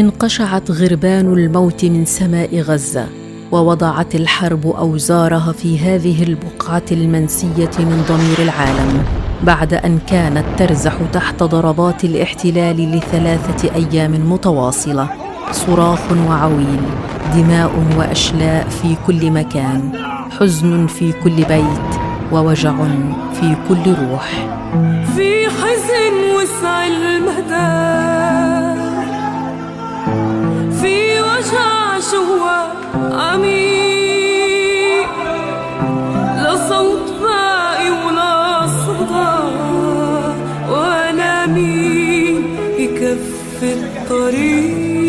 انقشعت غربان الموت من سماء غزة ووضعت الحرب أوزارها في هذه البقعة المنسية من ضمير العالم بعد أن كانت ترزح تحت ضربات الاحتلال لثلاثة أيام متواصلة. صراخ وعويل دماء وأشلاء في كل مكان حزن في كل بيت ووجع في كل روح. في حزن وسع المدى. وجع جوا عميق لا صوت باقي ولا صدى ولا مين يكفي الطريق؟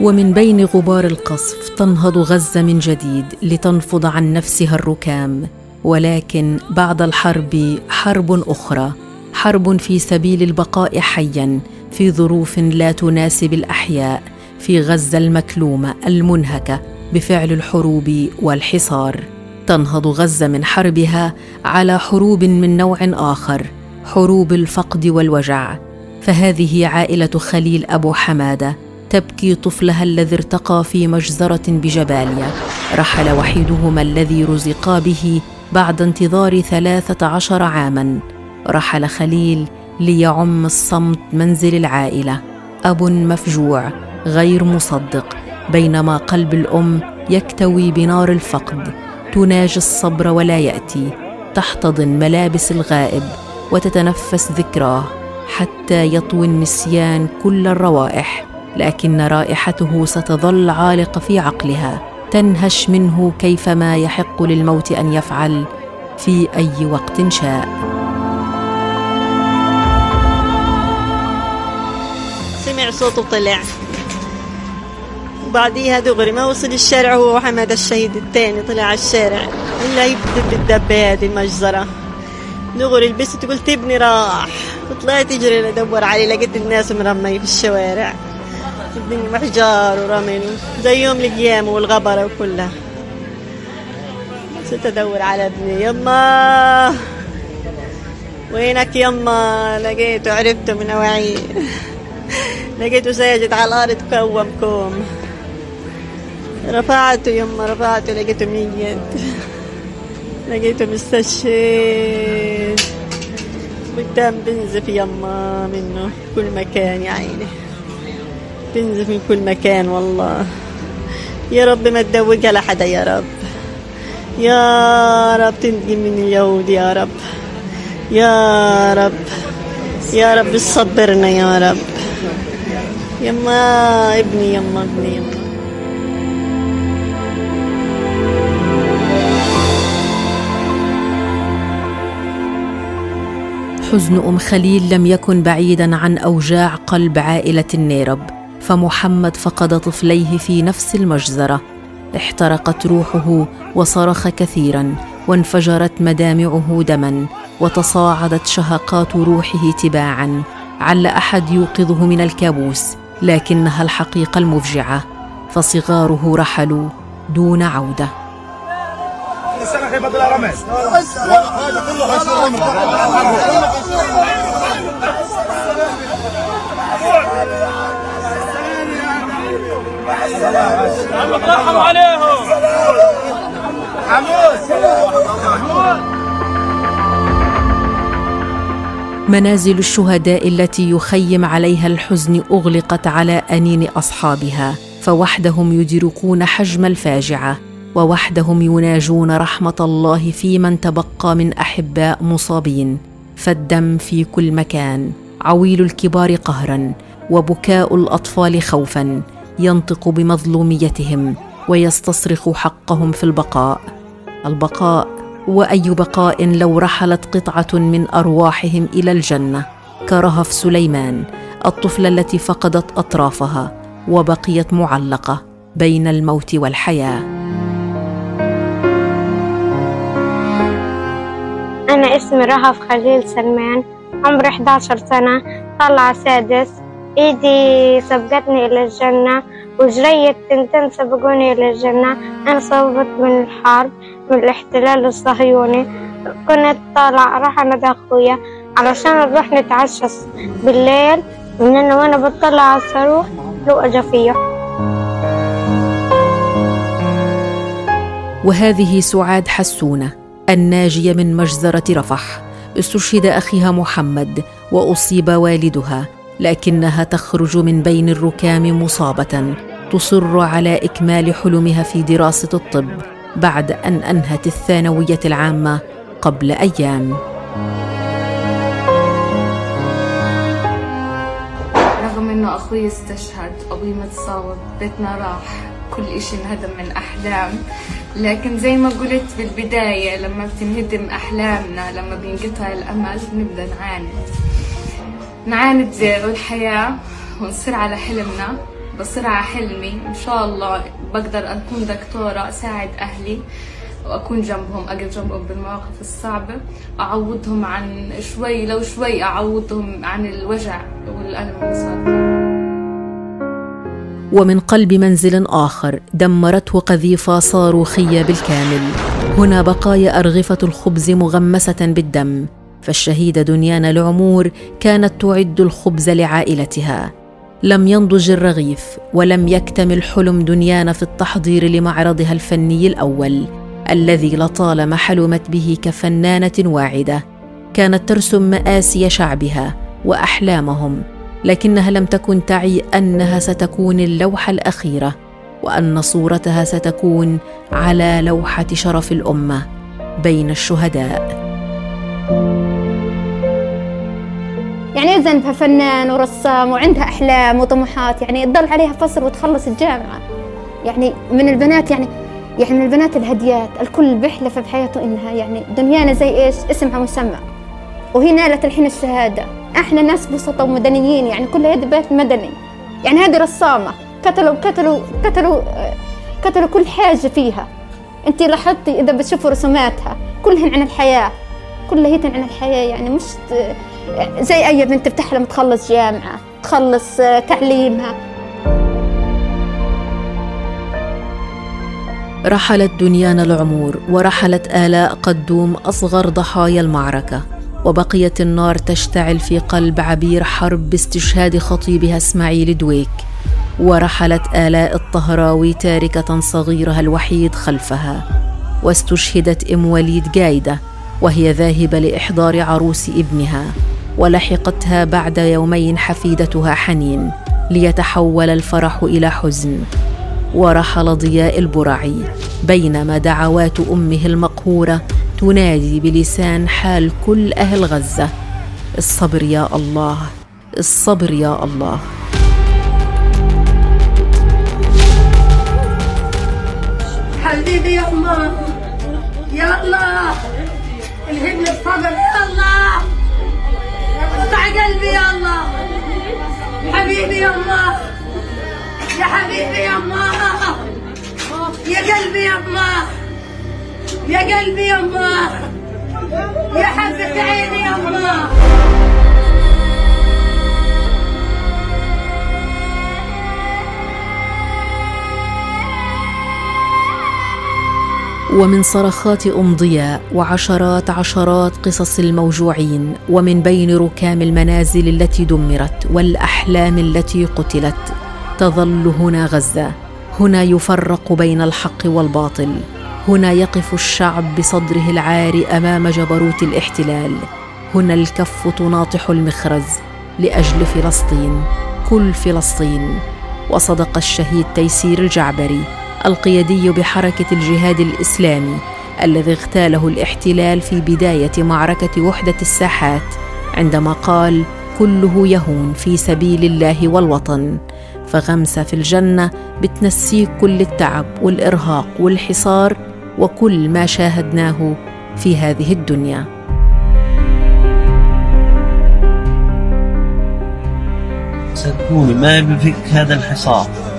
ومن بين غبار القصف تنهض غزة من جديد لتنفض عن نفسها الركام. ولكن بعد الحرب حرب أخرى حرب في سبيل البقاء حيا في ظروف لا تناسب الأحياء. في غزة المكلومة المنهكة بفعل الحروب والحصار. تنهض غزة من حربها على حروب من نوع آخر حروب الفقد والوجع. فهذه عائلة خليل أبو حمادة تبكي طفلها الذي ارتقى في مجزرة بجباليا. رحل وحيدهما الذي رزقا به بعد انتظار ثلاثة عشر عاما. رحل خليل ليعم الصمت منزل العائلة. أب مفجوع غير مصدق بينما قلب الأم يكتوي بنار الفقد تناجي الصبر ولا يأتي تحتضن ملابس الغائب وتتنفس ذكراه حتى يطوي النسيان كل الروائح لكن رائحته ستظل عالقة في عقلها تنهش منه كيفما يحق للموت أن يفعل في أي وقت شاء. صوته طلع. وبعديها دغري ما وصل الشارع هو وحمد الشهيد الثاني طلع على الشارع. الا يكذب بالدبة هذه المجزرة. دغري لبست قلت ابني راح. طلعت اجري لادور عليه لقيت الناس مرمي في الشوارع. الدنيا حجار ورمل زي يوم القيامة والغبرة وكلها صرت أدور على ابني. يما! وينك يما؟ لقيته عرفته من اواعيه لقيته ساجد على الأرض كوم كوم رفعته يما رفعته لقيته ميت لقيته مستشهد والدم بنزف يما منه كل مكان يا عيني. بنزف من كل مكان والله. يا رب ما تدوقها لحدا يا رب. يا رب تنتقم من اليهود يا رب. يا رب. يا رب صبرنا يا رب. يما ابني يما ابني يما. حزن أم خليل لم يكن بعيدا عن أوجاع قلب عائلة النيرب فمحمد فقد طفليه في نفس المجزرة. احترقت روحه وصرخ كثيرا وانفجرت مدامعه دما وتصاعدت شهقات روحه تباعا. عل أحد يوقظه من الكابوس. لكنها الحقيقة المفجعة فصغاره رحلوا دون عودة. عليهم منازل الشهداء التي يخيم عليها الحزن أغلقت على أنين أصحابها فوحدهم يدركون حجم الفاجعة ووحدهم يناجون رحمة الله في من تبقى من أحباء مصابين. فالدم في كل مكان عويل الكبار قهرا وبكاء الأطفال خوفا ينطق بمظلوميتهم ويستصرخ حقهم في البقاء. البقاء واي بقاء لو رحلت قطعة من أرواحهم إلى الجنة كرهف سليمان الطفله التي فقدت أطرافها وبقيت معلقة بين الموت والحياة. أنا اسمي رهف خليل سلمان عمري 11 سنة طلع سادس إيدي سبقتني إلى الجنة وجريت تنتين سبقوني إلى الجنة أنا صوبت من الحرب من الاحتلال الصهيوني. كنت طالع راح أنا أخويا علشان نروح نتعشى بالليل من إنه وأنا بطلع على الصاروخ لقى جفية وهذه سعاد حسونة الناجية من مجزرة رفح. استشهد أخيها محمد وأصيب والدها. لكنها تخرج من بين الركام مصابة تصر على إكمال حلمها في دراسة الطب بعد أن أنهت الثانوية العامة قبل أيام. رغم إنه أخوي استشهد أبوي متصاب بيتنا راح كل إشي انهدم من أحلام. لكن زي ما قلت بالبداية لما بتنهدم أحلامنا لما بينقطع الأمل بنبدا نعاند. نعاند الحياة ونصير على حلمنا. بصير على حلمي. إن شاء الله بقدر أكون دكتورة أساعد أهلي وأكون جنبهم أقف جنبهم بالمواقف الصعبة. أعوضهم عن شوي لو شوي أعوضهم عن الوجع والألم اللي صار ومن قلب منزل آخر دمرته قذيفة صاروخية بالكامل. هنا بقايا أرغفة الخبز مغمسة بالدم. فالشهيدة دنيانا العمور كانت تعد الخبز لعائلتها. لم ينضج الرغيف ولم يكتمل حلم دنيانا في التحضير لمعرضها الفني الأول الذي لطالما حلمت به كفنانة واعدة. كانت ترسم مآسي شعبها وأحلامهم لكنها لم تكن تعي أنها ستكون اللوحة الأخيرة وأن صورتها ستكون على لوحة شرف الأمة بين الشهداء. يعني إذا فنان ورسام وعندها أحلام وطموحات يعني تضل عليها فصل وتخلص الجامعة. يعني من البنات يعني يعني من البنات الهديات الكل بيحلف بحياته إنها يعني دنيانا زي إيش؟ اسمها مسمى. وهي نالت الحين الشهادة. أحنا ناس بسطة ومدنيين يعني كل هذا بيت مدني. يعني هذه رسامة قتلوا قتلوا قتلوا قتلوا كل حاجة فيها. أنت لاحظتي إذا بتشوفوا رسوماتها كلهن عن الحياة. كلها هي عن الحياة يعني مش زي أي بنت بتحلم تخلص جامعة تخلص تعليمها. رحلت دنيانا العمور ورحلت آلاء قدوم أصغر ضحايا المعركة وبقيت النار تشتعل في قلب عبير حرب باستشهاد خطيبها إسماعيل دويك. ورحلت آلاء الطهراوي تاركة صغيرها الوحيد خلفها واستشهدت إم وليد جايدة وهي ذاهبة لإحضار عروس ابنها ولحقتها بعد يومين حفيدتها حنين ليتحول الفرح إلى حزن. ورحل ضياء البرعي بينما دعوات أمه المقهورة تنادي بلسان حال كل أهل غزة الصبر يا الله الصبر يا الله. حبيبي يا الله يا الله. الصبر يا الله. قطع قلبي يا الله. حبيبي يا الله. يا حبيبي يا الله. يا قلبي يا الله. يا قلبي يا الله. يا حبة عيني يا الله. ومن صرخات ام ضياء وعشرات عشرات قصص الموجوعين ومن بين ركام المنازل التي دمرت والأحلام التي قتلت تظل هنا غزة. هنا يفرق بين الحق والباطل. هنا يقف الشعب بصدره العاري أمام جبروت الاحتلال. هنا الكف تناطح المخرز لأجل فلسطين. كل فلسطين. وصدق الشهيد تيسير الجعبري. القيادي بحركة الجهاد الإسلامي الذي اغتاله الاحتلال في بداية معركة وحدة الساحات عندما قال كله يهون في سبيل الله والوطن فغمسه في الجنة بتنسيك كل التعب والإرهاق والحصار وكل ما شاهدناه في هذه الدنيا. صدقوني ما بفك هذا الحصار.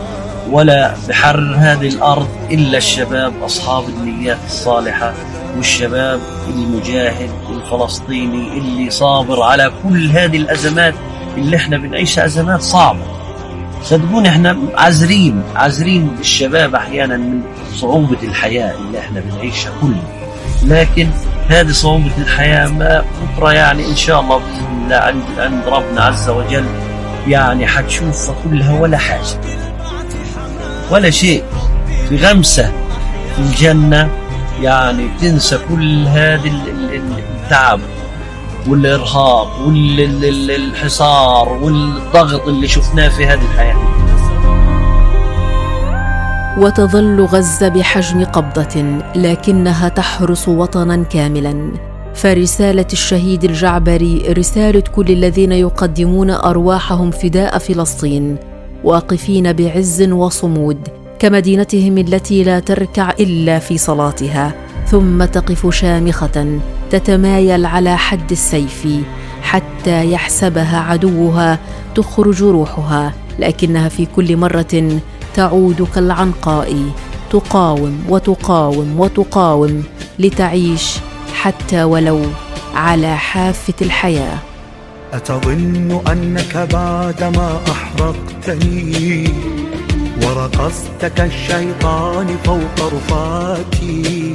ولا بحرر هذه الأرض إلا الشباب أصحاب النيات الصالحة والشباب المجاهد الفلسطيني اللي صابر على كل هذه الأزمات اللي إحنا بنعيشها أزمات صعبة. صدقوني إحنا عذرين عذرين بالشباب أحيانا من صعوبة الحياة اللي إحنا بنعيشها كلنا. لكن هذه صعوبة الحياة ما بكرة يعني إن شاء الله بإذن الله عند عند ربنا عز وجل يعني حتشوفها كلها ولا حاجة. ولا شيء. في غمسة في الجنة يعني تنسى كل ال- التعب والإرهاق والحصار والضغط اللي شفناه في هذه الحياة. وتظل غزة بحجم قبضة لكنها تحرس وطنا كاملا. فرسالة الشهيد الجعبري رسالة كل الذين يقدمون أرواحهم فداء فلسطين. واقفين بعز وصمود كمدينتهم التي لا تركع إلا في صلاتها ثم تقف شامخة تتمايل على حد السيف حتى يحسبها عدوها تخرج روحها لكنها في كل مرة تعود كالعنقاء تقاوم وتقاوم وتقاوم لتعيش حتى ولو على حافة الحياة. أتظن أنك بعدما أحرقتني ورقصت كالشيطان فوق رفاتي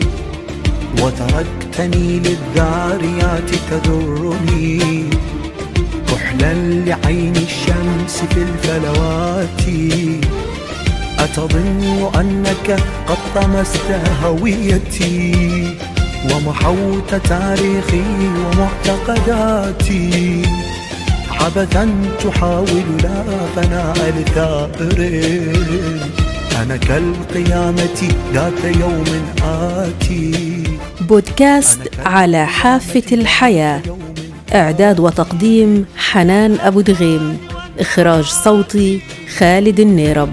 وتركتني للذاريات تذرني كحلا لعين الشمس في الفلوات. أتظن أنك قد طمست هويتي ومحوت تاريخي ومعتقداتي. عبثا تحاول لا فناء لثائر أنا كالقيامة ذات يوم آتي. بودكاست على حافة الحياة. إعداد وتقديم حنان أبو دغيم. إخراج صوتي خالد النيرب.